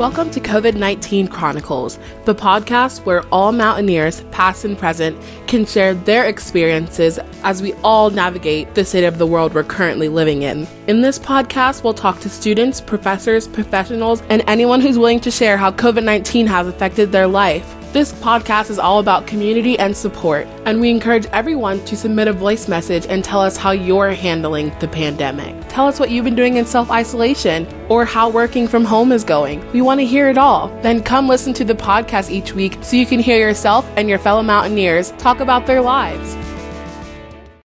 Welcome to COVID 19 Chronicles, the podcast where all Mountaineers, past and present, can share their experiences as we all navigate the state of the world we're currently living in. In this podcast, we'll talk to students, professors, professionals, and anyone who's willing to share how COVID 19 has affected their life. This podcast is all about community and support, and we encourage everyone to submit a voice message and tell us how you're handling the pandemic. Tell us what you've been doing in self isolation or how working from home is going. We want to hear it all. Then come listen to the podcast each week so you can hear yourself and your fellow Mountaineers talk about their lives.